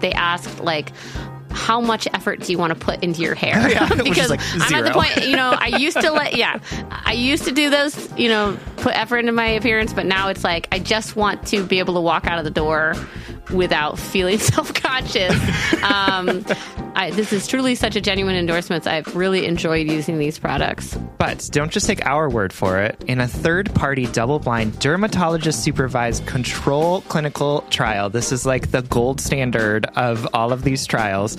they asked, like, how much effort do you want to put into your hair? Yeah, because like I'm at the point, you know, I used to let, yeah, I used to do those, you know, put effort into my appearance, but now it's like I just want to be able to walk out of the door without feeling self conscious. Um, I, this is truly such a genuine endorsement. I've really enjoyed using these products. But don't just take our word for it. In a third party, double blind, dermatologist supervised control clinical trial, this is like the gold standard of all of these trials.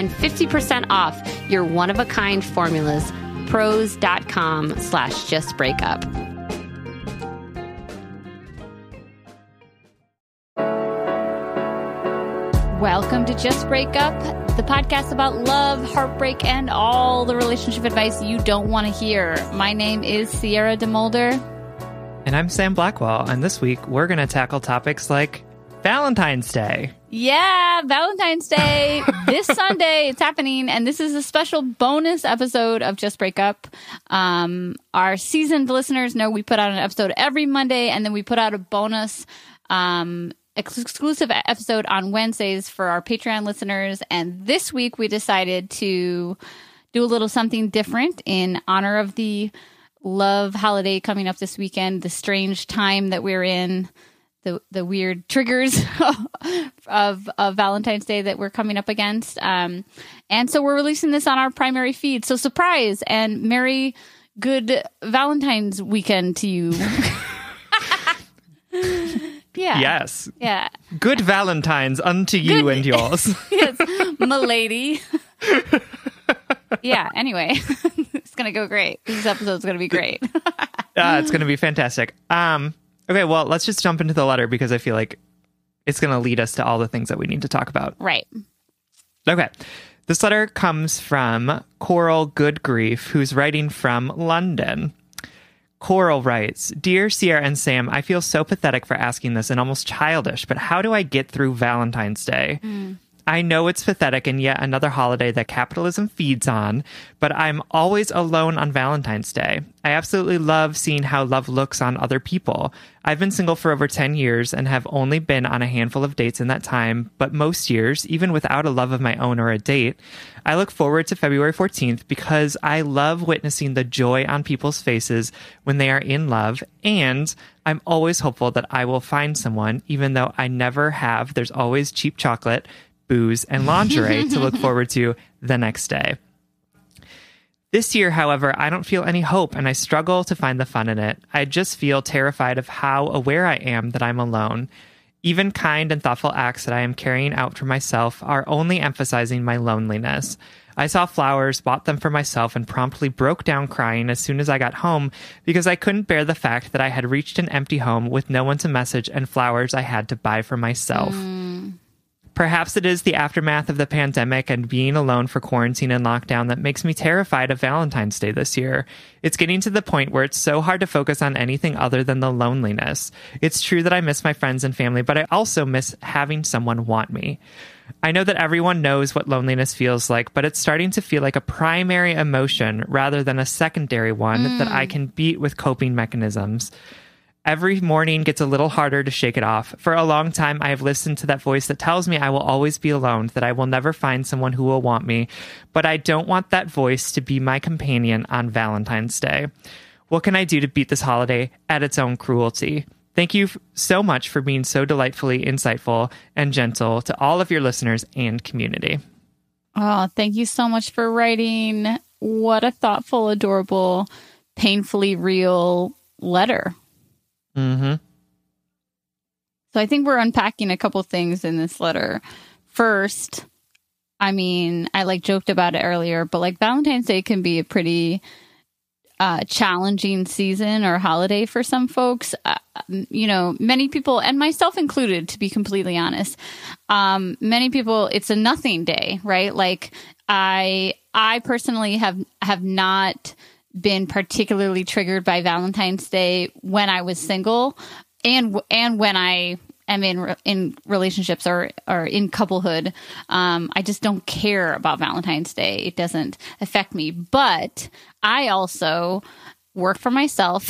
50% off your one of a kind formulas. Prose.com slash just break up. Welcome to Just Break Up, the podcast about love, heartbreak, and all the relationship advice you don't want to hear. My name is Sierra DeMolder. And I'm Sam Blackwell, and this week we're going to tackle topics like Valentine's Day. Yeah, Valentine's Day this Sunday. It's happening, and this is a special bonus episode of Just Break Up. Um, our seasoned listeners know we put out an episode every Monday, and then we put out a bonus um, ex- exclusive episode on Wednesdays for our Patreon listeners. And this week we decided to do a little something different in honor of the love holiday coming up this weekend, the strange time that we're in the the weird triggers of of Valentine's Day that we're coming up against. Um, and so we're releasing this on our primary feed. So surprise and merry good Valentine's weekend to you. yeah. Yes. Yeah. Good Valentine's unto you and yours. Yes, milady. yeah, anyway. it's going to go great. This episode's going to be great. Uh, it's going to be fantastic. Um, okay, well, let's just jump into the letter because I feel like it's going to lead us to all the things that we need to talk about. right. Okay. This letter comes from Coral Good Grief, who's writing from London. Coral writes Dear Sierra and Sam, I feel so pathetic for asking this and almost childish, but how do I get through Valentine's Day? Mm. I know it's pathetic and yet another holiday that capitalism feeds on, but I'm always alone on Valentine's Day. I absolutely love seeing how love looks on other people. I've been single for over 10 years and have only been on a handful of dates in that time, but most years, even without a love of my own or a date, I look forward to February 14th because I love witnessing the joy on people's faces when they are in love, and I'm always hopeful that I will find someone, even though I never have. There's always cheap chocolate, booze, and lingerie to look forward to the next day. This year, however, I don't feel any hope and I struggle to find the fun in it. I just feel terrified of how aware I am that I'm alone. Even kind and thoughtful acts that I am carrying out for myself are only emphasizing my loneliness. I saw flowers, bought them for myself, and promptly broke down crying as soon as I got home because I couldn't bear the fact that I had reached an empty home with no one to message and flowers I had to buy for myself. Mm. Perhaps it is the aftermath of the pandemic and being alone for quarantine and lockdown that makes me terrified of Valentine's Day this year. It's getting to the point where it's so hard to focus on anything other than the loneliness. It's true that I miss my friends and family, but I also miss having someone want me. I know that everyone knows what loneliness feels like, but it's starting to feel like a primary emotion rather than a secondary one mm. that I can beat with coping mechanisms. Every morning gets a little harder to shake it off. For a long time, I have listened to that voice that tells me I will always be alone, that I will never find someone who will want me, but I don't want that voice to be my companion on Valentine's Day. What can I do to beat this holiday at its own cruelty? Thank you so much for being so delightfully insightful and gentle to all of your listeners and community. Oh, thank you so much for writing. What a thoughtful, adorable, painfully real letter. Mm-hmm. So I think we're unpacking a couple things in this letter. First, I mean, I like joked about it earlier, but like Valentine's Day can be a pretty uh, challenging season or holiday for some folks. Uh, you know, many people, and myself included, to be completely honest, um, many people, it's a nothing day, right? Like I, I personally have have not been particularly triggered by Valentine's Day when I was single and and when I am in in relationships or or in couplehood. Um, I just don't care about Valentine's Day. It doesn't affect me. But I also work for myself.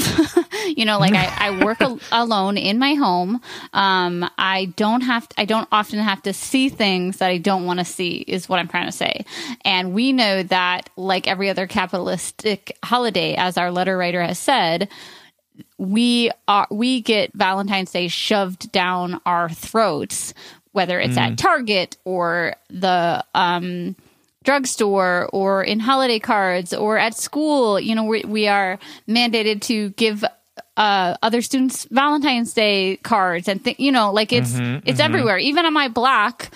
you know, like I, I work al- alone in my home. Um, I don't have, to, I don't often have to see things that I don't want to see is what I'm trying to say. And we know that like every other capitalistic holiday, as our letter writer has said, we are, we get Valentine's Day shoved down our throats, whether it's mm. at Target or the, um, drugstore or in holiday cards or at school. You know, we, we are mandated to give uh, other students Valentine's Day cards and th- you know, like it's mm-hmm, it's mm-hmm. everywhere. Even on my block,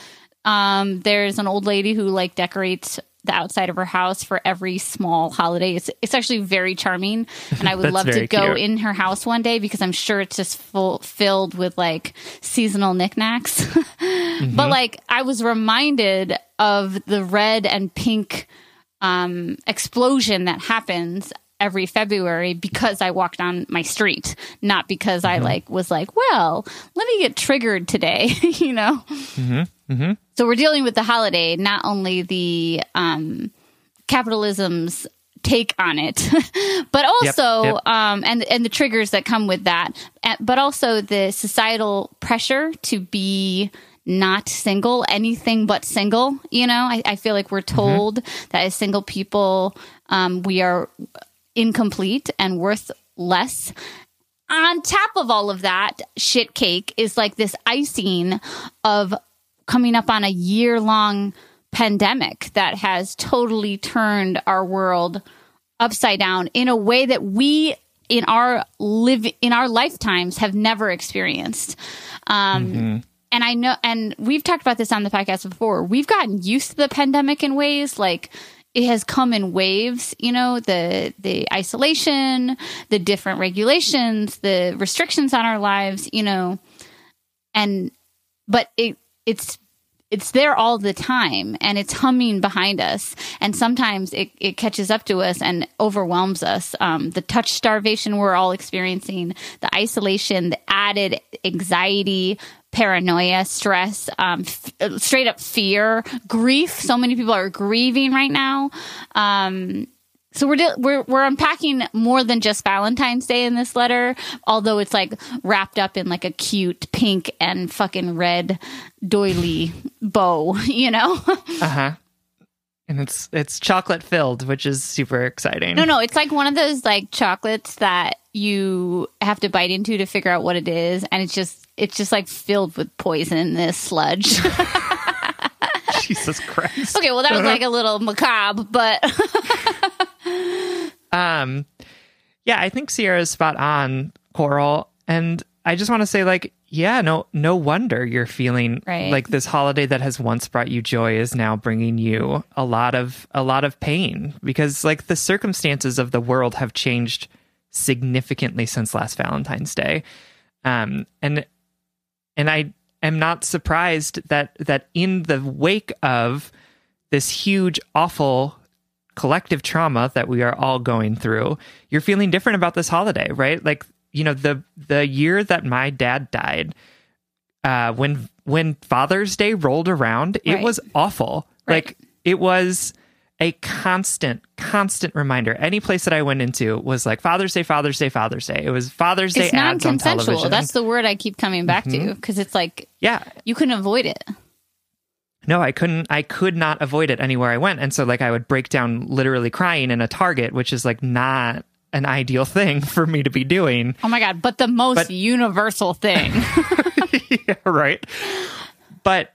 um, there's an old lady who like decorates the outside of her house for every small holiday. It's it's actually very charming, and I would love to go cute. in her house one day because I'm sure it's just full filled with like seasonal knickknacks. mm-hmm. But like I was reminded of the red and pink um, explosion that happens every February because I walked on my street, not because mm-hmm. I like was like, well, let me get triggered today, you know. Mm-hmm. Mm-hmm. So we're dealing with the holiday, not only the um, capitalism's take on it, but also yep, yep. Um, and and the triggers that come with that, but also the societal pressure to be not single, anything but single. You know, I, I feel like we're mm-hmm. told mm-hmm. that as single people, um, we are incomplete and worth less. On top of all of that, shit cake is like this icing of coming up on a year long pandemic that has totally turned our world upside down in a way that we in our live in our lifetimes have never experienced. Um, mm-hmm. And I know, and we've talked about this on the podcast before. We've gotten used to the pandemic in ways like it has come in waves. You know, the the isolation, the different regulations, the restrictions on our lives. You know, and but it it's it's there all the time and it's humming behind us and sometimes it, it catches up to us and overwhelms us um, the touch starvation we're all experiencing the isolation the added anxiety paranoia stress um, f- straight up fear grief so many people are grieving right now um, so we're, we're we're unpacking more than just Valentine's Day in this letter, although it's like wrapped up in like a cute pink and fucking red doily bow, you know? uh-huh. And it's it's chocolate filled, which is super exciting. No, no, it's like one of those like chocolates that you have to bite into to figure out what it is, and it's just it's just like filled with poison, this sludge. Jesus Christ. Okay, well that was like a little macabre, but um yeah, I think Sierra's spot on, Coral. And I just want to say like yeah, no no wonder you're feeling right. like this holiday that has once brought you joy is now bringing you a lot of a lot of pain because like the circumstances of the world have changed significantly since last Valentine's Day. Um and and I am not surprised that that in the wake of this huge awful collective trauma that we are all going through, you're feeling different about this holiday, right? Like, you know, the the year that my dad died, uh when when Father's Day rolled around, it was awful. Right. Like it was a constant, constant reminder. Any place that I went into was like Father's Day, Father's Day, Father's Day. It was Father's Day It's ads on non-consensual. television. That's the word I keep coming back to mm-hmm. because it's like yeah. you couldn't avoid it. No, I couldn't. I could not avoid it anywhere I went, and so like I would break down, literally crying in a Target, which is like not an ideal thing for me to be doing. Oh my god! But the most But- universal thing. yeah, right. But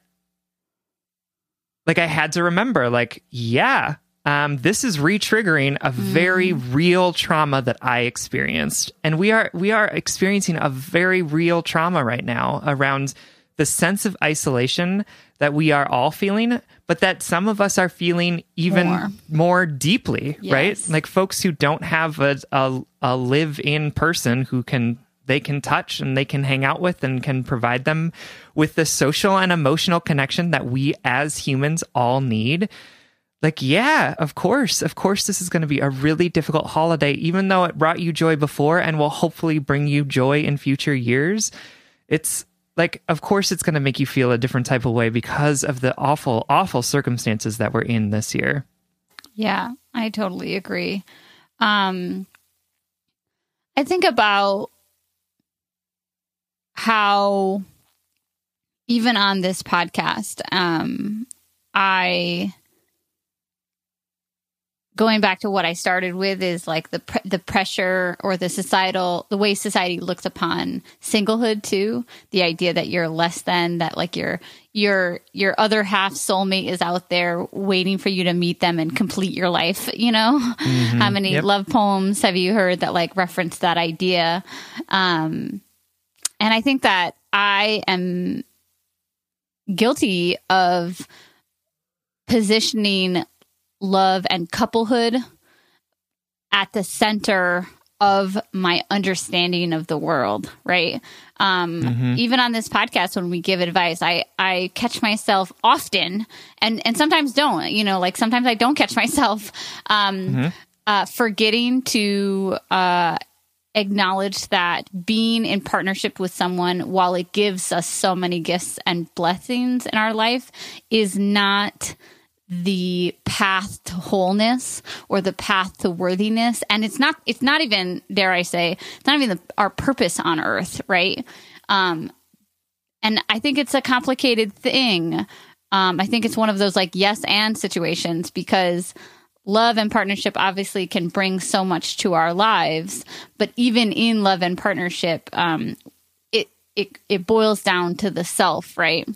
like I had to remember, like, yeah, um, this is re-triggering a very real trauma that I experienced. And we are we are experiencing a very real trauma right now around the sense of isolation that we are all feeling, but that some of us are feeling even More. more, deeply, right? Like folks who don't have a, a, a live-in person who can they can touch and they can hang out with and can provide them with the social and emotional connection that we as humans all need. Like, yeah, of course. Of course, this is going to be a really difficult holiday, even though it brought you joy before and will hopefully bring you joy in future years. It's like, of course, it's going to make you feel a different type of way because of the awful, awful circumstances that we're in this year. Yeah, I totally agree. Um, I think about how even on this podcast, um, I going back to what I started with is like the pre- the pressure or the societal the way society looks upon singlehood too. The idea that you're less than that like your your your other half soulmate is out there waiting for you to meet them and complete your life you know? How many Yep. love poems have you heard that like reference that idea? Um and I think that I am guilty of positioning love and couplehood at the center of my understanding of the world, right? Um, Even on this podcast, when we give advice, I, I catch myself often and, and sometimes don't, you know, like sometimes I don't catch myself, um, uh, forgetting to, uh, acknowledge that being in partnership with someone, while it gives us so many gifts and blessings in our life, is not the path to wholeness or the path to worthiness. And it's not it's not even dare i say it's not even the, our purpose on earth right? Um and i think it's a complicated thing. Um i think it's one of those like yes and situations because love and partnership obviously can bring so much to our lives but even in love and partnership um it it it boils down to the self right?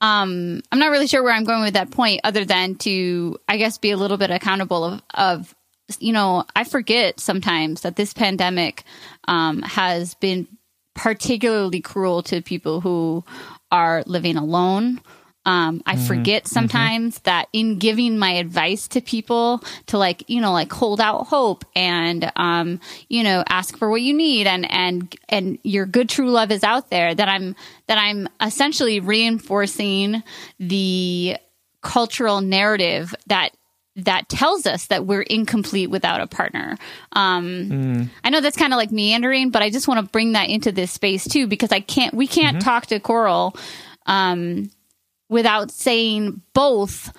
Um i'm not really sure where i'm going with that point other than to i guess be a little bit accountable of of you know i forget sometimes that this pandemic um has been particularly cruel to people who are living alone um, I forget sometimes that in giving my advice to people to like, you know, like hold out hope and, um, you know, ask for what you need and, and, and your good true love is out there that I'm, that I'm essentially reinforcing the cultural narrative that that tells us that we're incomplete without a partner. Um, I know that's kind of like meandering, but I just want to bring that into this space too because I can't. We can't talk to Coral um, without saying both.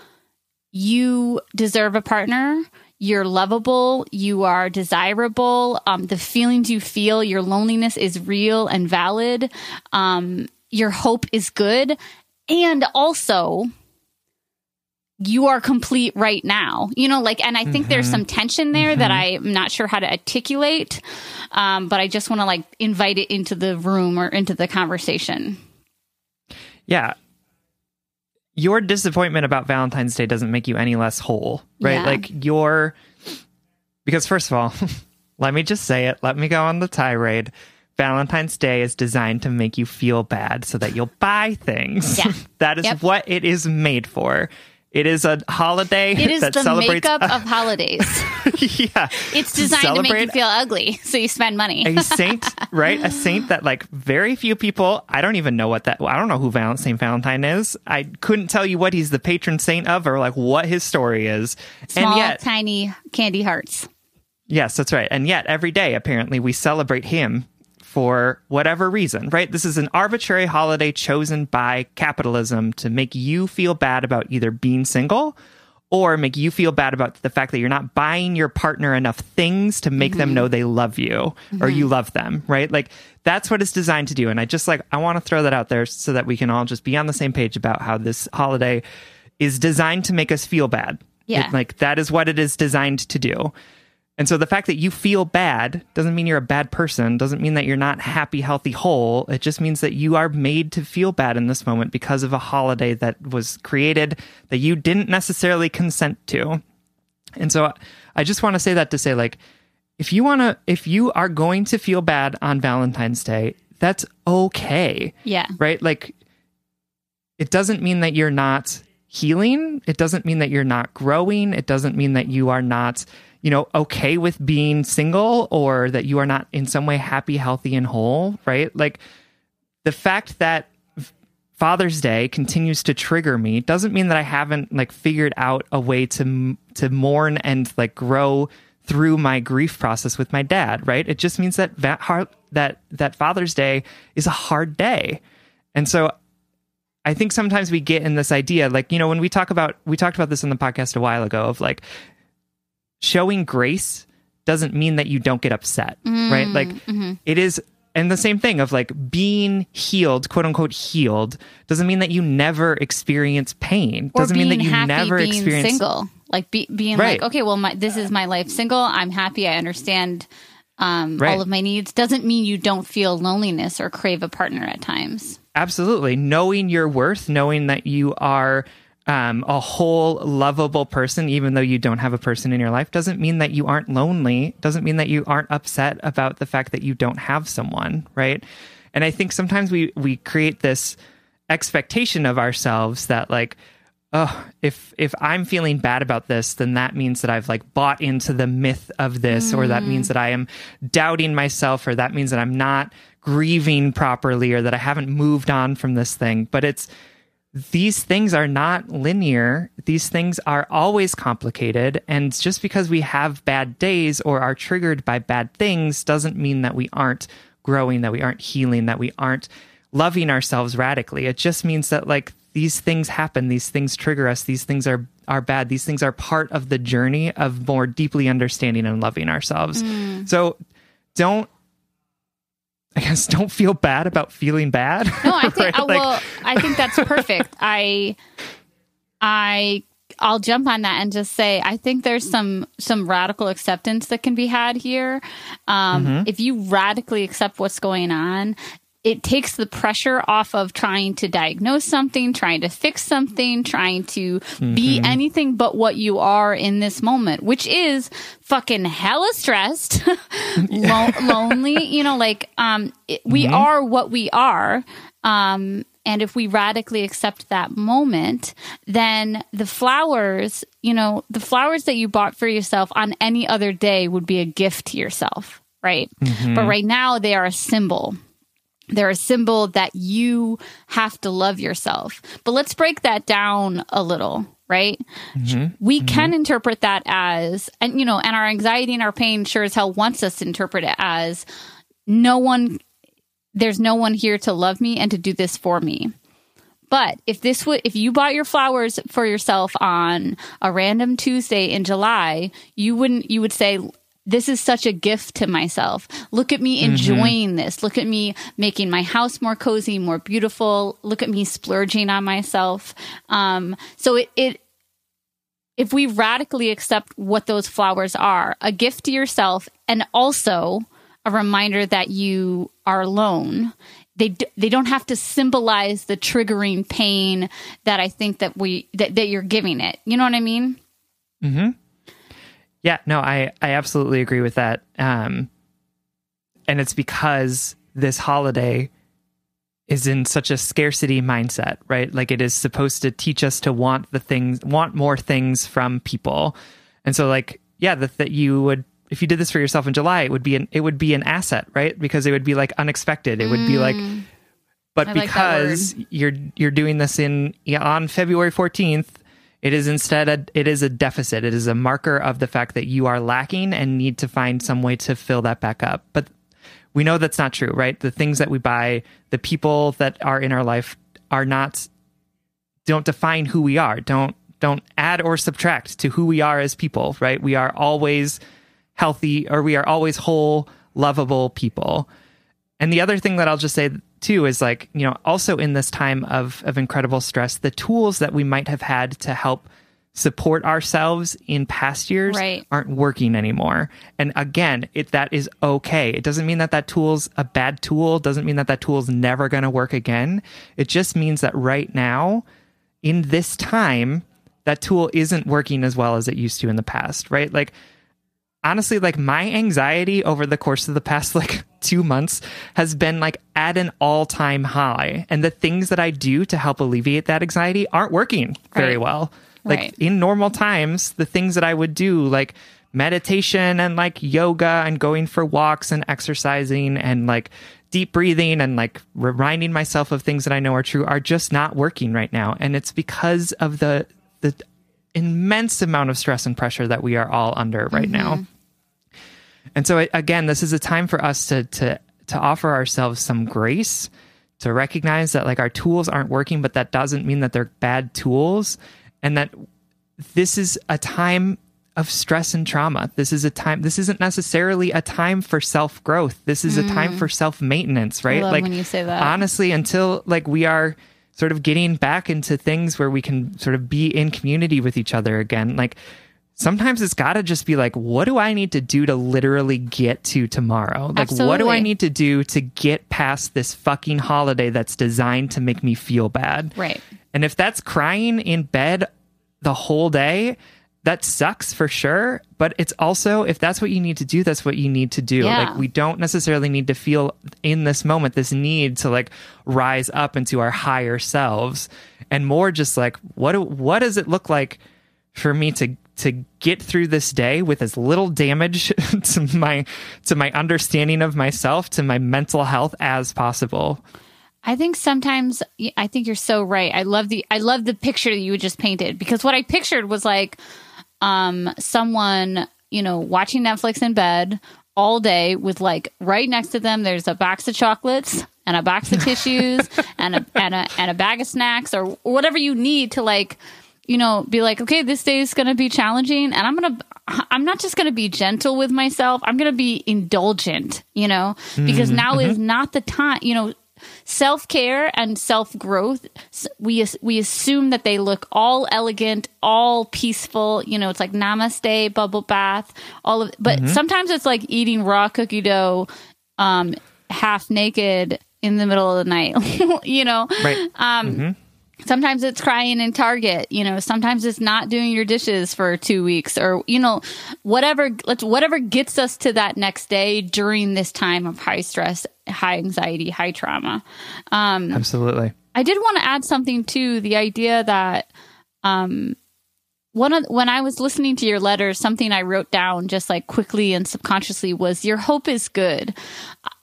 You deserve a partner. You're lovable. You are desirable. Um, the feelings you feel, your loneliness is real and valid. Um, your hope is good, and also you are complete right now. You know, like, and I think there's some tension there that I'm not sure how to articulate. Um, but I just want to like invite it into the room or into the conversation. Yeah. Your disappointment about Valentine's Day doesn't make you any less whole, right? Yeah. Like your because first of all, let me just say it, let me go on the tirade. Valentine's Day is designed to make you feel bad so that you'll buy things. Yeah. that is Yep. what it is made for. It is a holiday It is that the celebrates makeup of holidays. yeah. It's designed to make you feel ugly, so you spend money. a saint, right? A saint that like very few people. I don't even know what that. I don't know who Val- Saint Valentine is. I couldn't tell you what he's the patron saint of, or like what his story is. Small, and yet, tiny candy hearts. yes, that's right. And yet, every day apparently we celebrate him for whatever reason, right? This is an arbitrary holiday chosen by capitalism to make you feel bad about either being single or make you feel bad about the fact that you're not buying your partner enough things to make them know they love you or you mm-hmm. love them, right? Like that's what it's designed to do. And I just like, I want to throw that out there so that we can all just be on the same page about how this holiday is designed to make us feel bad. Yeah. It- like that is what it is designed to do. And so the fact that you feel bad doesn't mean you're a bad person, doesn't mean that you're not happy, healthy, whole. It just means that you are made to feel bad in this moment because of a holiday that was created that you didn't necessarily consent to. And so I just want to say that to say, like, if you want to, if you are going to feel bad on Valentine's Day, that's okay Yeah. right? Like, it doesn't mean that you're not healing. It doesn't mean that you're not growing. It doesn't mean that you are not, you know, okay with being single or that you are not in some way happy, healthy, and whole, right? Like, the fact that Father's Day continues to trigger me doesn't mean that I haven't like figured out a way to to mourn and like grow through my grief process with my dad, right? It just means that that har- that that Father's Day is a hard day. And so I think sometimes we get in this idea like, you know, when we talk about we talked about this in the podcast a while ago of like showing grace doesn't mean that you don't get upset, right? Like it is and the same thing of like being healed, quote unquote healed, doesn't mean that you never experience pain. Or Doesn't mean that you happy never being experience single. Like be, being Right. like, okay, well, my, this is my life single. I'm happy. I understand um, Right. all of my needs. Doesn't mean you don't feel loneliness or crave a partner at times. Absolutely. Knowing your worth, knowing that you are um, a whole lovable person, even though you don't have a person in your life, doesn't mean that you aren't lonely, doesn't mean that you aren't upset about the fact that you don't have someone, right? And I think sometimes we, we create this expectation of ourselves that, like, oh, if if I'm feeling bad about this, then that means that I've like bought into the myth of this, or that means that I am doubting myself, or that means that I'm not grieving properly, or that I haven't moved on from this thing. But it's these things are not linear. These things are always complicated. And just because we have bad days or are triggered by bad things doesn't mean that we aren't growing, that we aren't healing, that we aren't loving ourselves radically. It just means that like these things happen, these things trigger us, these things are are bad. These things are part of the journey of more deeply understanding and loving ourselves. Mm. So don't I guess don't feel bad about feeling bad. No, I think Right? uh, Like- well, I think that's perfect. I I I'll jump on that and just say I think there's some some radical acceptance that can be had here. Um, Mm-hmm. If you radically accept what's going on, it takes the pressure off of trying to diagnose something, trying to fix something, trying to be Mm-hmm. anything but what you are in this moment, which is fucking hella stressed, lo- lonely. You know, like um, it, we Mm-hmm. are what we are. Um, and if we radically accept that moment, then the flowers, you know, the flowers that you bought for yourself on any other day would be a gift to yourself, right? But right now they are a symbol. They're a symbol that you have to love yourself. But let's break that down a little, right? Mm-hmm. We mm-hmm. can interpret that as, and you know, and our anxiety and our pain sure as hell wants us to interpret it as no one there's no one here to love me and to do this for me. But if this would, if you bought your flowers for yourself on a random Tuesday in July, you wouldn't, you would say, this is such a gift to myself. Look at me enjoying this. Look at me making my house more cozy, more beautiful. Look at me splurging on myself. Um, so it, it, if we radically accept what those flowers are, a gift to yourself and also a reminder that you are alone. They d- they don't have to symbolize the triggering pain that I think that we that, that you're giving it. You know what I mean? Yeah, no, I I absolutely agree with that. Um, and it's because this holiday is in such a scarcity mindset, right? Like it is supposed to teach us to want the things, want more things from people. And so like, yeah, that that you would if you did this for yourself in July, it would be an it would be an asset, right? Because it would be like unexpected. It would be like but I like because you're you're doing this in yeah, on February 14th, it is instead a it is a deficit. It is a marker of the fact that you are lacking and need to find some way to fill that back up. But we know that's not true, right? The things that we buy, the people that are in our life are not don't define who we are. Don't don't add or subtract to who we are as people, right? We are always healthy or we are always whole, lovable people. And the other thing that I'll just say too is like, you know, also in this time of of incredible stress, the tools that we might have had to help support ourselves in past years Right. aren't working anymore. And again, it that is okay. It doesn't mean that that tool's a bad tool, doesn't mean that that tool's never going to work again. It just means that right now in this time that tool isn't working as well as it used to in the past, right? Like honestly like my anxiety over the course of the past like 2 months has been like at an all-time high and the things that I do to help alleviate that anxiety aren't working very Right. well. Like Right. in normal times, the things that I would do like meditation and like yoga and going for walks and exercising and like deep breathing and like reminding myself of things that I know are true are just not working right now and it's because of the the immense amount of stress and pressure that we are all under right now. Mm-hmm. And so again, this is a time for us to to to offer ourselves some grace, to recognize that like our tools aren't working, but that doesn't mean that they're bad tools, and that this is a time of stress and trauma. This is a time. This isn't necessarily a time for self growth. This is a time mm. for self maintenance, right? like when you say that. honestly, until like we are sort of getting back into things where we can sort of be in community with each other again, like sometimes it's got to just be like, what do I need to do to literally get to tomorrow? Like, what do I need to do to get past this fucking holiday that's designed to make me feel bad? Right. And if that's crying in bed the whole day, that sucks for sure. But it's also, if that's what you need to do, that's what you need to do. Yeah. Like, we don't necessarily need to feel in this moment this need to like rise up into our higher selves and more just like, what, do, what does it look like for me to, to get through this day with as little damage to my to my understanding of myself to my mental health as possible I think sometimes I think you're so right. I love the I love the picture that you just painted because what I pictured was like um someone, you know, watching Netflix in bed all day with like right next to them there's a box of chocolates and a box of tissues and a and a and a bag of snacks or whatever you need to like you know be like okay this day is going to be challenging and i'm going to i'm not just going to be gentle with myself. I'm going to be indulgent you know? Because now is not the time you know self-care and self-growth we we assume that they look all elegant all peaceful you know it's like namaste bubble bath all of but sometimes it's like eating raw cookie dough um half naked in the middle of the night you know? Right. Um, Sometimes it's crying in Target, you know, sometimes it's not doing your dishes for 2 weeks or you know, whatever let's whatever gets us to that next day during this time of high stress, high anxiety, high trauma. Um absolutely I did want to add something to the idea that um one of when I was listening to your letter something I wrote down just like quickly and subconsciously was your hope is good.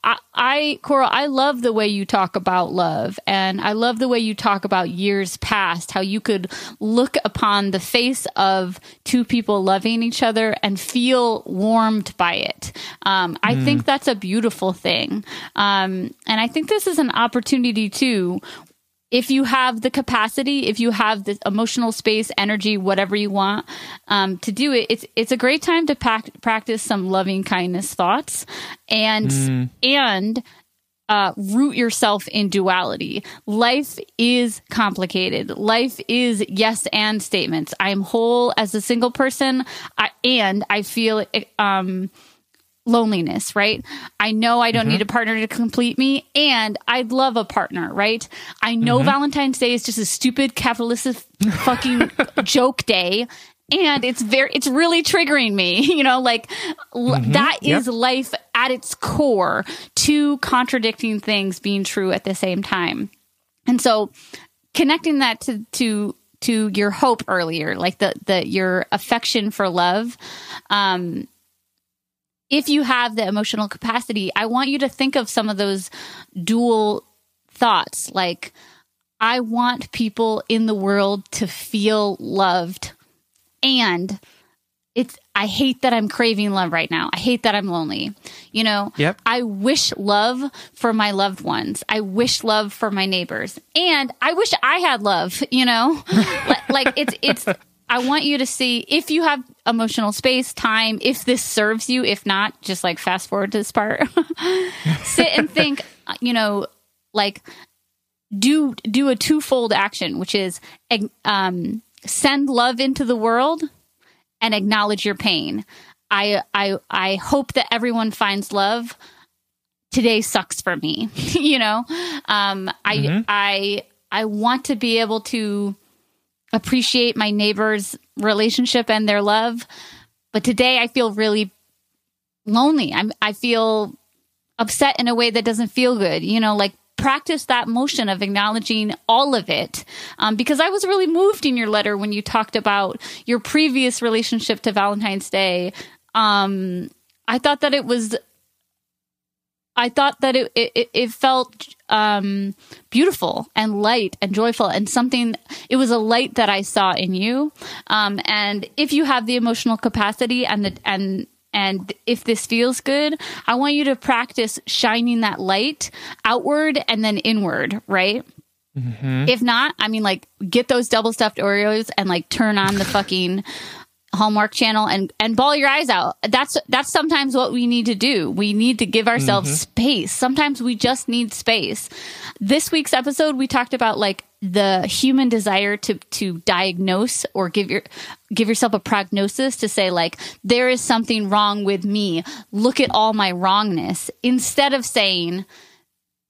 I, I Coral, I love the way you talk about love, and I love the way you talk about years past. How you could look upon the face of two people loving each other and feel warmed by it. Um, I think that's a beautiful thing, um, and I think this is an opportunity too if you have the capacity, if you have the emotional space, energy, whatever you want um, to do it, it's it's a great time to pac- practice some loving kindness thoughts and and uh, root yourself in duality. Life is complicated. Life is yes and statements. I am whole as a single person, I, and I feel um, loneliness, right? I know I don't need a partner to complete me, and I'd love a partner, right? I know Valentine's Day is just a stupid capitalistic fucking joke day. and it's very it's really triggering me you know like mm-hmm. that is yep. life at its core two contradicting things being true at the same time and so connecting that to to to your hope earlier like the the your affection for love um if you have the emotional capacity i want you to think of some of those dual thoughts like i want people in the world to feel loved and it's I hate that I'm craving love right now. I hate that I'm lonely. You know, yep. I wish love for my loved ones. I wish love for my neighbors. And I wish I had love, you know? like it's it's I want you to see if you have emotional space, time, if this serves you, if not, just like fast forward to this part. Sit and think, you know, like do do a twofold action, which is um send love into the world and acknowledge your pain. I I I hope that everyone finds love. Today sucks for me, you know. Um, I mm-hmm. I I want to be able to appreciate my neighbor's relationship and their love, but today I feel really lonely. I'm I feel upset in a way that doesn't feel good. You know, like practice that motion of acknowledging all of it. Um, because I was really moved in your letter when you talked about your previous relationship to Valentine's Day. Um, I thought that it was, I thought that it, it, it felt um, beautiful and light and joyful and something, it was a light that I saw in you. Um, and if you have the emotional capacity and the, and, and if this feels good, I want you to practice shining that light outward and then inward, right? Mm-hmm. If not, I mean, like, get those double stuffed Oreos and like turn on the fucking Hallmark channel and and bawl your eyes out. That's that's sometimes what we need to do. We need to give ourselves mm-hmm. space. Sometimes we just need space. This week's episode we talked about like the human desire to to diagnose or give your give yourself a prognosis to say like there is something wrong with me. Look at all my wrongness instead of saying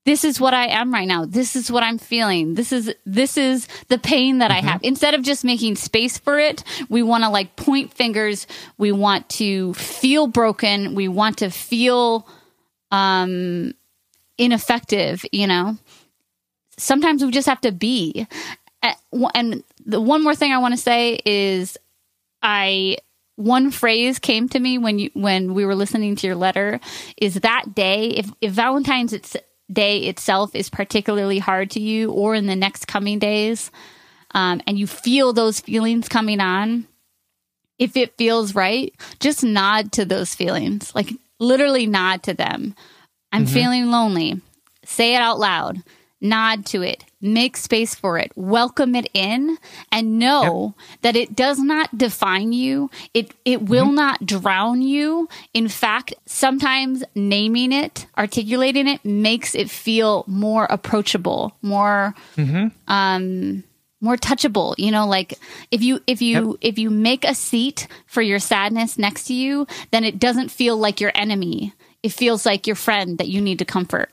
this is what I am right now. This is what I'm feeling. This is this is the pain that mm-hmm. I have. Instead of just making space for it, we want to like point fingers. We want to feel broken. We want to feel um ineffective, you know. Sometimes we just have to be. And the one more thing I want to say is I one phrase came to me when you when we were listening to your letter is that day if if Valentine's it's day itself is particularly hard to you or in the next coming days, um, and you feel those feelings coming on, if it feels right, just nod to those feelings. Like literally nod to them. I'm mm-hmm. feeling lonely. Say it out loud. Nod to it make space for it, welcome it in, and know yep. that it does not define you. It it will mm-hmm. not drown you. In fact, sometimes naming it, articulating it, makes it feel more approachable, more mm-hmm. um more touchable you know like if you if you yep. if you make a seat for your sadness next to you then it doesn't feel like your enemy it feels like your friend that you need to comfort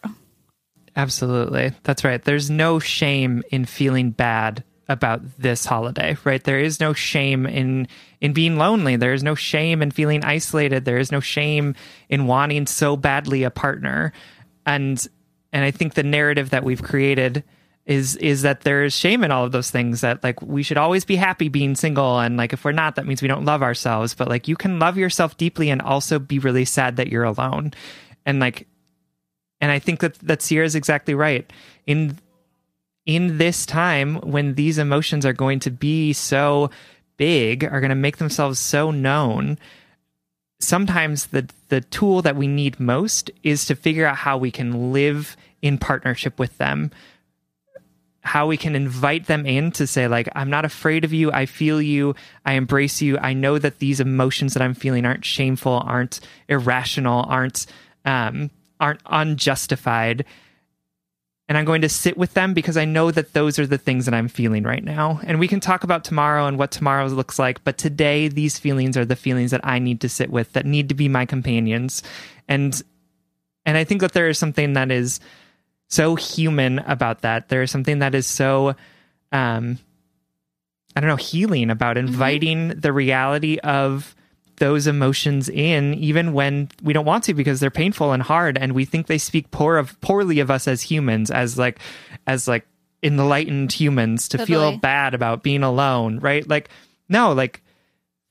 Absolutely. That's right. There's no shame in feeling bad about this holiday, right? There is no shame in in being lonely. There is no shame in feeling isolated. There is no shame in wanting so badly a partner. And and I think the narrative that we've created is is that there's shame in all of those things that like we should always be happy being single and like if we're not that means we don't love ourselves but like you can love yourself deeply and also be really sad that you're alone and like and I think that that is exactly right. In in this time when these emotions are going to be so big, are going to make themselves so known, sometimes the the tool that we need most is to figure out how we can live in partnership with them. How we can invite them in to say like i'm not afraid of you. I feel you. I embrace you. I know that these emotions that i'm feeling aren't shameful aren't irrational aren't um, aren't unjustified. And I'm going to sit with them because I know that those are the things that I'm feeling right now. And we can talk about tomorrow and what tomorrow looks like. But today, these feelings are the feelings that I need to sit with, that need to be my companions. And and I think that there is something that is so human about that. There is something that is so um I don't know, healing, about inviting the reality of those emotions in even when we don't want to because they're painful and hard and we think they speak poor of poorly of us as humans as like as like enlightened humans to feel bad about being alone, right? Like no, like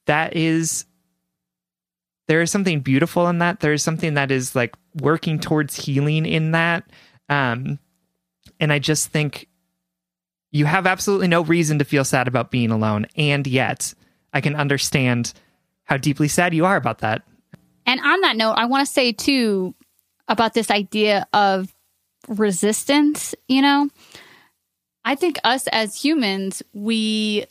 that is there is something beautiful in that. There is something that is like working towards healing in that. Um and I just think you have absolutely no reason to feel sad about being alone and yet I can understand how deeply sad you are about that. And on that note, I want to say too about this idea of resistance, you know. I think us as humans, we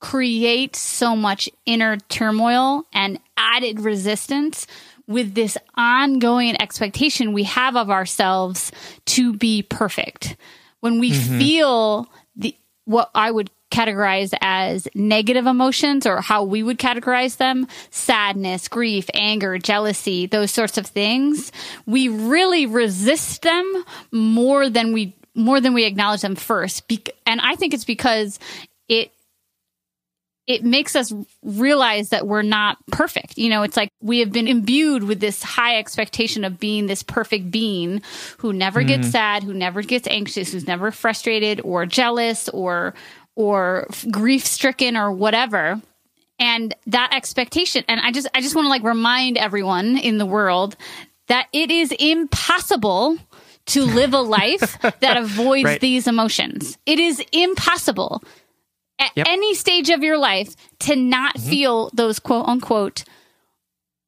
create so much inner turmoil and added resistance with this ongoing expectation we have of ourselves to be perfect. When we mm-hmm. feel the what I would categorize as negative emotions or how we would categorize them sadness, grief, anger, jealousy, those sorts of things we really resist them more than we more than we acknowledge them first Bec- and I think it's because it it makes us realize that we're not perfect. You know, it's like we have been imbued with this high expectation of being this perfect being who never gets mm-hmm. sad, who never gets anxious, who's never frustrated or jealous or or grief stricken or whatever. And that expectation and I just I just want to like remind everyone in the world that it is impossible to live a life that avoids Right. these emotions. It is impossible at Yep. any stage of your life to not mm-hmm. feel those quote unquote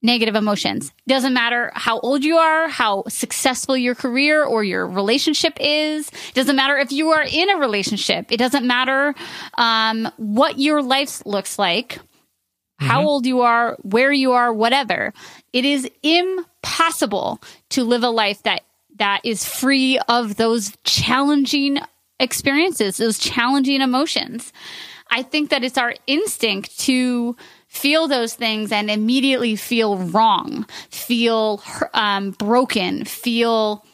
negative emotions. Doesn't matter how old you are, how successful your career or your relationship is. Doesn't matter if you are in a relationship. It doesn't matter um, what your life looks like, how old you are, where you are, whatever. It is impossible to live a life that that is free of those challenging experiences, those challenging emotions. I think that it's our instinct to feel those things and immediately feel wrong, feel um, broken, feel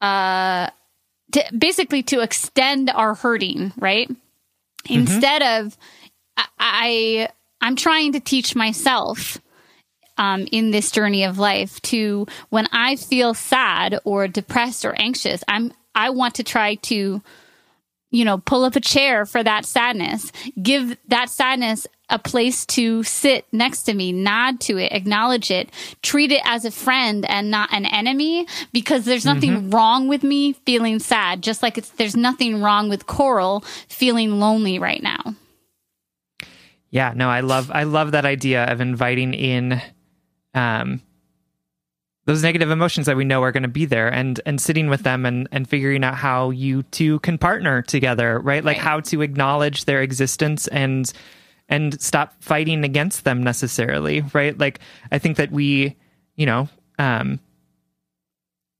uh, to, basically to extend our hurting, right? Instead of I, I I'm trying to teach myself um, in this journey of life to when I feel sad or depressed or anxious, I'm I want to try to you know pull up a chair for that sadness, give that sadness a place to sit next to me, nod to it, acknowledge it, treat it as a friend and not an enemy because there's nothing wrong with me feeling sad, just like it's there's nothing wrong with Coral feeling lonely right now. Yeah, no, I love I love that idea of inviting in um those negative emotions that we know are going to be there and and sitting with them and and figuring out how you two can partner together, right? Like Right. how to acknowledge their existence and and stop fighting against them necessarily, right? Like I think that we, you know, um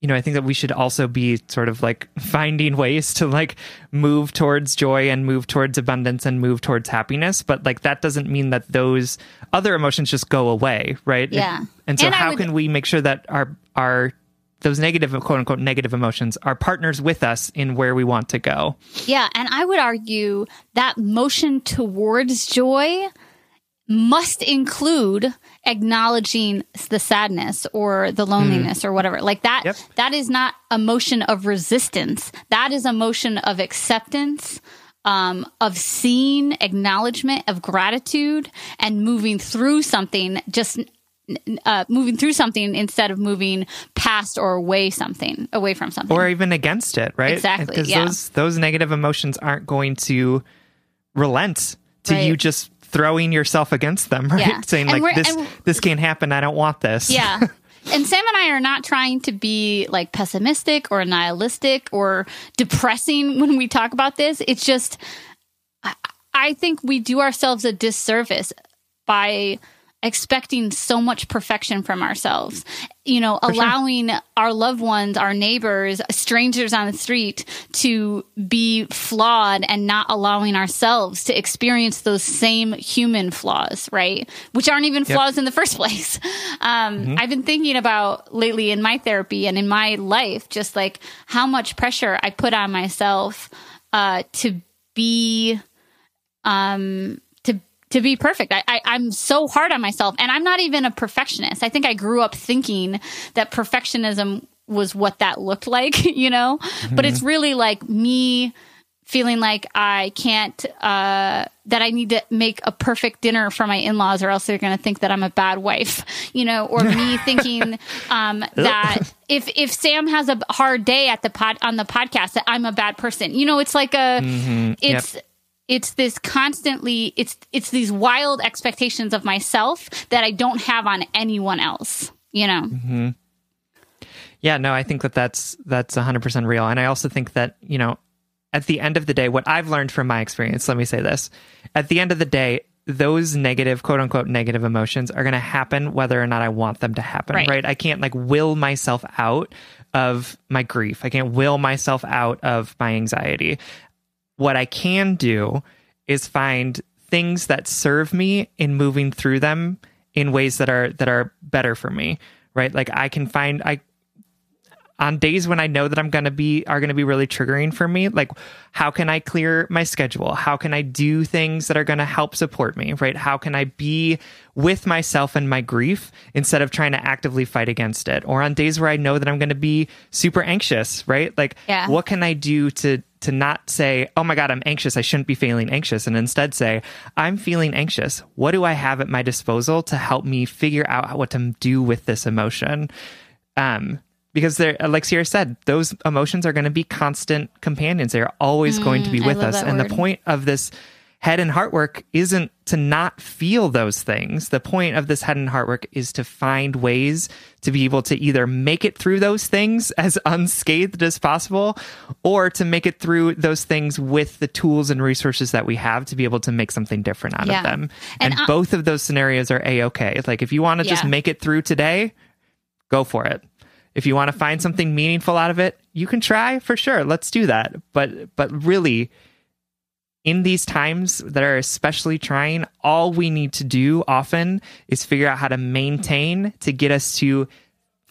you know, I think that we should also be sort of like finding ways to like move towards joy and move towards abundance and move towards happiness. But like that doesn't mean that those other emotions just go away, right? Yeah. And so And how would- can we make sure that our our those negative quote unquote negative emotions are partners with us in where we want to go? Yeah, and I would argue that motion towards joy must include acknowledging the sadness or the loneliness or whatever. Like that Yep. that is not a motion of resistance. That is a motion of acceptance. Um, of seeing acknowledgement of gratitude and moving through something just uh, moving through something instead of moving past or away something away from something Or even against it, right? Exactly, Because yeah. those those negative emotions aren't going to relent to Right. you just throwing yourself against them, right? Yeah. Saying And like this this can't happen, I don't want this. Yeah. And Sam and I are not trying to be like pessimistic or nihilistic or depressing when we talk about this. It's just, I, I think we do ourselves a disservice by expecting so much perfection from ourselves. You know, allowing our loved ones, our neighbors, strangers on the street to be flawed and not allowing ourselves to experience those same human flaws, right? Which aren't even flaws in the first place. Um, I've been thinking about lately in my therapy and in my life, just like how much pressure I put on myself uh, to be um to be perfect. I, I I'm so hard on myself, and I'm not even a perfectionist. I think I grew up thinking that perfectionism was what that looked like, you know. Mm-hmm. But it's really like me feeling like I can't, uh, that I need to make a perfect dinner for my in laws, or else they're going to think that I'm a bad wife, you know, or me thinking um, that if if Sam has a hard day at the pod on the podcast, that I'm a bad person. You know, it's like a, mm-hmm. it's. Yep. It's this constantly it's it's these wild expectations of myself that I don't have on anyone else, you know. Mm-hmm. Yeah, no, I think that that's that's 100% real and I also think that, you know, at the end of the day, what I've learned from my experience, let me say this. At the end of the day, those negative, quote unquote, negative emotions are going to happen whether or not I want them to happen, right. right? I can't like will myself out of my grief. I can't will myself out of my anxiety. What I can do is find things that serve me in moving through them in ways that are that are better for me right? Like i can find i on days when I know that I'm going to be are going to be really triggering for me, like how can I clear my schedule? How can I do things that are going to help support me, right? How can I be with myself and my grief instead of trying to actively fight against it? Or on days where I know that I'm going to be super anxious, right? Like yeah. what can I do to to not say, "Oh my god, I'm anxious. I shouldn't be feeling anxious," and instead say, "I'm feeling anxious. What do I have at my disposal to help me figure out what to do with this emotion?" Um, because they're like Sierra said, those emotions are going to be constant companions. They're always mm, going to be mm, with us. And word. the point of this head and heart work isn't to not feel those things. The point of this head and heart work is to find ways to be able to either make it through those things as unscathed as possible or to make it through those things with the tools and resources that we have to be able to make something different out yeah. of them. And, and uh, both of those scenarios are a okay. Like if you want to yeah. just make it through today, go for it if you want to find something meaningful out of it, you can try for sure. Let's do that. But but really in these times that are especially trying, all we need to do often is figure out how to maintain to get us to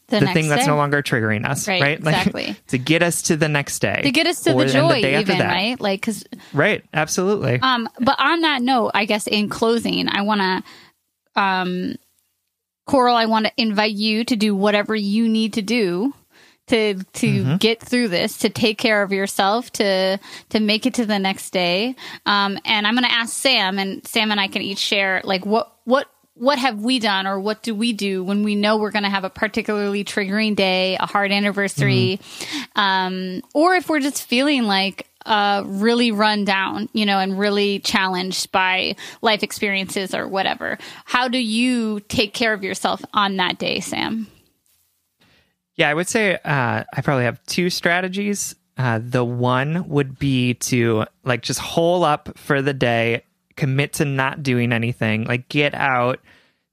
the, the thing that's no longer triggering us, right? right? Like, exactly. to get us to the next day, to get us to the joy, the even right? Like, because right, absolutely. Um, but on that note, I guess in closing, I want to um Coral, I want to invite you to do whatever you need to do to to mm-hmm. get through this, to take care of yourself, to to make it to the next day. Um, and I'm going to ask Sam, and Sam and I can each share like what what what have we done or what do we do when we know we're going to have a particularly triggering day, a hard anniversary, mm-hmm. um, or if we're just feeling like uh, really run down, you know, and really challenged by life experiences or whatever. How do you take care of yourself on that day, Sam? Yeah, I would say uh, I probably have two strategies. Uh, the one would be to like just hole up for the day, commit to not doing anything, like get out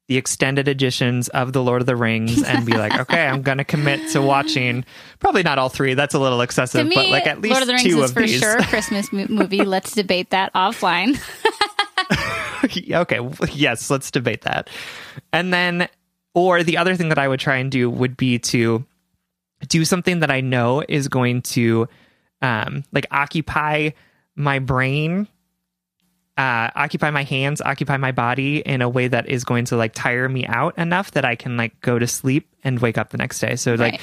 the extended editions of The Lord of the Rings and be like, okay, I'm going to commit to watching probably not all three. That's a little excessive, me, but like at least Lord of the Rings two is of for these. sure Christmas movie. Let's debate that offline. okay, yes, let's debate that. And then, or the other thing that I would try and do would be to do something that I know is going to um, like occupy my brain uh, occupy my hands, occupy my body in a way that is going to like tire me out enough that I can like go to sleep and wake up the next day. So right. like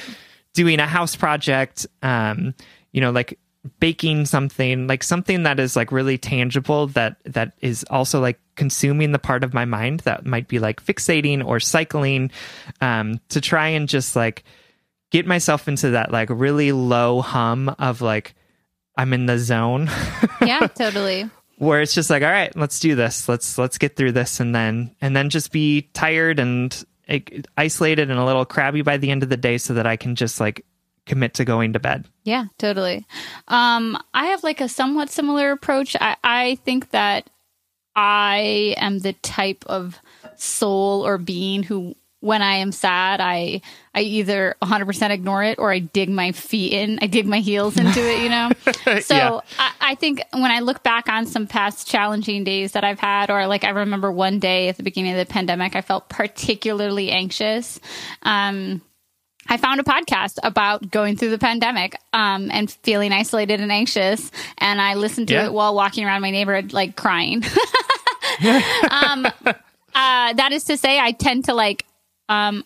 doing a house project, um, you know, like baking something, like something that is like really tangible that that is also like consuming the part of my mind that might be like fixating or cycling, um, to try and just like get myself into that like really low hum of like I'm in the zone. yeah, totally where it's just like all right let's do this. Let's let's get through this. And then and then just be tired and isolated and a little crabby by the end of the day so that i can just like commit to going to bed. Yeah totally. Um i have like a somewhat similar approach. I i think that i am the type of soul or being who when I am sad, I I either 100% ignore it or I dig my feet in, I dig my heels into it, you know? So yeah. I, I, think when I look back on some past challenging days that I've had, or like I remember one day at the beginning of the pandemic, I felt particularly anxious. Um, I found a podcast about going through the pandemic um, and feeling isolated and anxious, and I listened to Yeah. it while walking around my neighborhood, like crying. um, uh, that is to say, I tend to like. Um,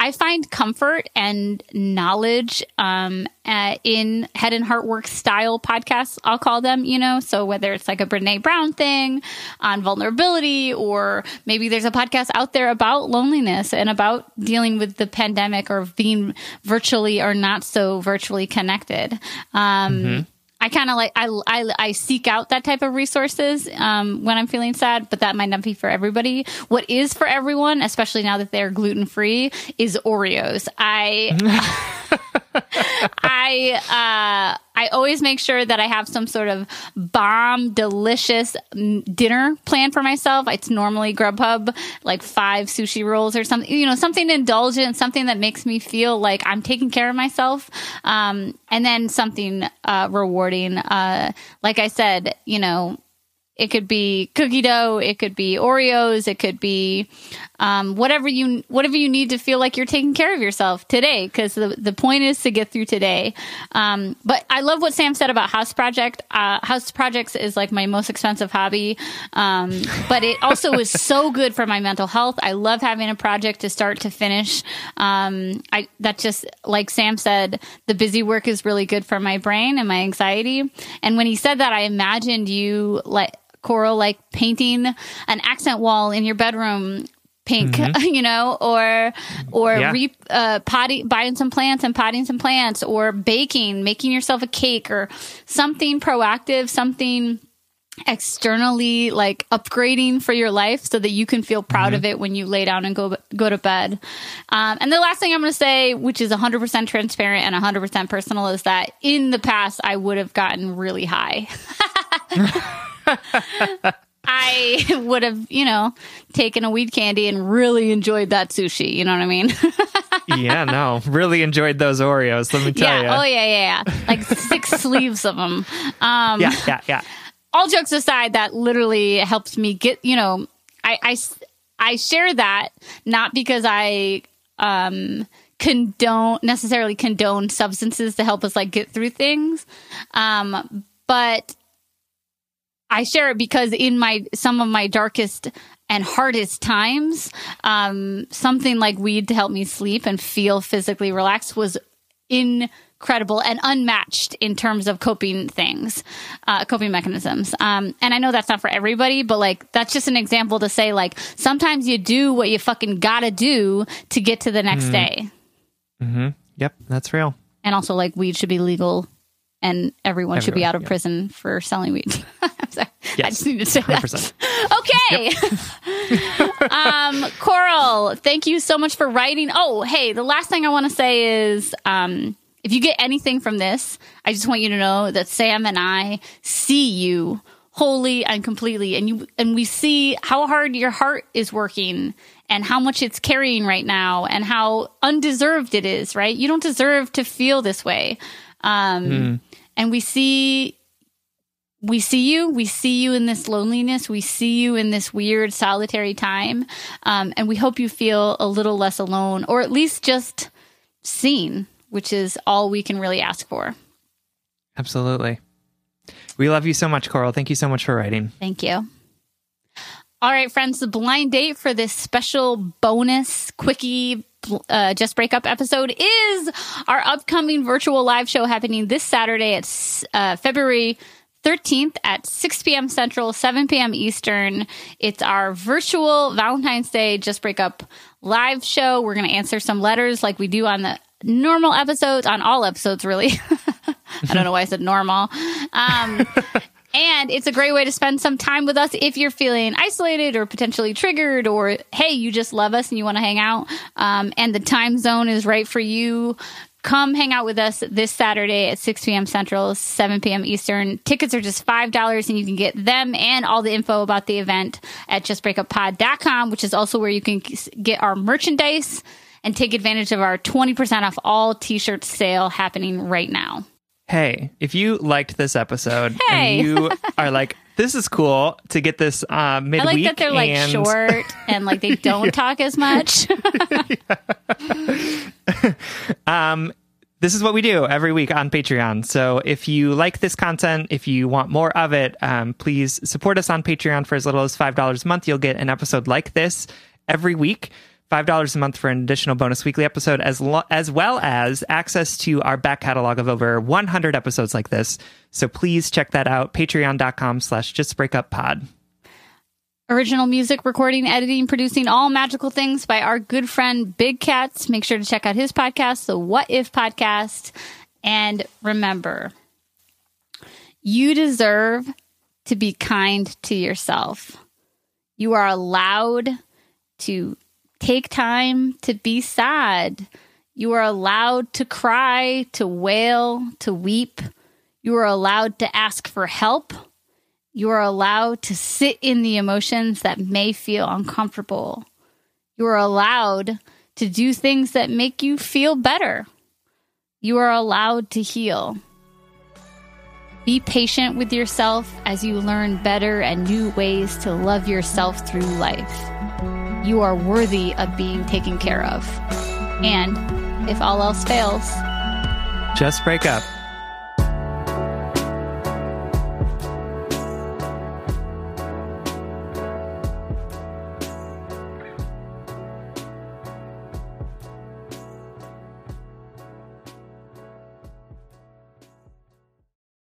I find comfort and knowledge um, uh, in head and heart work style podcasts, I'll call them, you know. So whether it's like a Brene Brown thing on vulnerability, or maybe there's a podcast out there about loneliness and about dealing with the pandemic or being virtually or not so virtually connected. Um, I kind of like I, I I seek out that type of resources um, when I'm feeling sad, but that might not be for everybody. What is for everyone, especially now that they're gluten free, is Oreos. I I uh, I always make sure that I have some sort of bomb, delicious mm, dinner plan for myself. It's normally Grubhub, like five sushi rolls or something, you know, something indulgent, something that makes me feel like I'm taking care of myself, um, and then something uh, rewarding. Uh, like I said, you know, it could be cookie dough, it could be Oreos, it could be um, whatever you whatever you need to feel like you're taking care of yourself today. Because the the point is to get through today. Um, but I love what Sam said about house project. Uh, house projects is like my most expensive hobby, um, but it also is so good for my mental health. I love having a project to start to finish. Um, I that just like Sam said, the busy work is really good for my brain and my anxiety. And when he said that, I imagined you like coral like painting an accent wall in your bedroom pink you know or or Yeah. re, uh, potting buying some plants and potting some plants or baking making yourself a cake or something proactive something externally like upgrading for your life so that you can feel proud of it when you lay down and go go to bed. Um, and the last thing I'm going to say, which is 100% transparent and 100% personal, is that in the past I would have gotten really high. I would have, you know, taken a weed candy and really enjoyed that sushi. You know what I mean? yeah, no, really enjoyed those Oreos. Let me tell yeah. you. Oh yeah, yeah, yeah. Like six sleeves of them. Um, yeah, yeah, yeah. all jokes aside, that literally helps me get, you know, I, I, I share that not because I, um, condone necessarily condone substances to help us like get through things. Um, but I share it because in my, some of my darkest and hardest times, um, something like weed to help me sleep and feel physically relaxed was incredible and unmatched in terms of coping things, uh, coping mechanisms. Um, and I know that's not for everybody, but like that's just an example to say like sometimes you do what you fucking gotta do to get to the next day. Mm-hmm. Yep, that's real. And also like weed should be legal and everyone should be out of yeah. prison for selling weed. I'm sorry. I just need to say that. 100%. Okay. um, Coral, thank you so much for writing. Oh, hey, the last thing I want to say is um, if you get anything from this, I just want you to know that Sam and I see you wholly and completely and you and we see how hard your heart is working and how much it's carrying right now and how undeserved it is, right? You don't deserve to feel this way. Um, and we see we see you we see you in this loneliness we see you in this weird solitary time um, and we hope you feel a little less alone or at least just seen which is all we can really ask for Absolutely. We love you so much, Coral. Thank you so much for writing. thank you all right friends the blind date for this special bonus quickie uh, just break up episode is our upcoming virtual live show happening this saturday at uh, february 13th at 6 p.m. Central, 7 p.m. Eastern. It's our virtual Valentine's Day Just Break Up live show. We're going to answer some letters like we do on the normal episodes, on all episodes, really. I don't know why I said normal. Um, and it's a great way to spend some time with us if you're feeling isolated or potentially triggered, or hey, you just love us and you want to hang out, um, and the time zone is right for you. Come hang out with us this Saturday at 6 p.m. Central, 7 p.m. Eastern. Tickets are just $5 and you can get them and all the info about the event at justbreakuppod.com, which is also where you can get our merchandise and take advantage of our 20% off all t shirts sale happening right now. Hey, if you liked this episode Hey. and you are like, this is cool to get this uh, midweek. I like that they're like and- short and like they don't talk as much. um, this is what we do every week on Patreon. So if you like this content, if you want more of it, um, please support us on Patreon for as little as $5 a month. You'll get an episode like this every week. $5 a month for an additional bonus weekly episode, as, lo- as well as access to our back catalog of over 100 episodes like this. So please check that out. Patreon.com slash just break up pod. Original music, recording, editing, producing, all magical things by our good friend Big Cats. Make sure to check out his podcast, the What If Podcast. And remember, you deserve to be kind to yourself. You are allowed to take time to be sad. You are allowed to cry, to wail, to weep. You are allowed to ask for help. You are allowed to sit in the emotions that may feel uncomfortable. You are allowed to do things that make you feel better. You are allowed to heal. Be patient with yourself as you learn better and new ways to love yourself through life. You are worthy of being taken care of. And if all else fails, Just break up.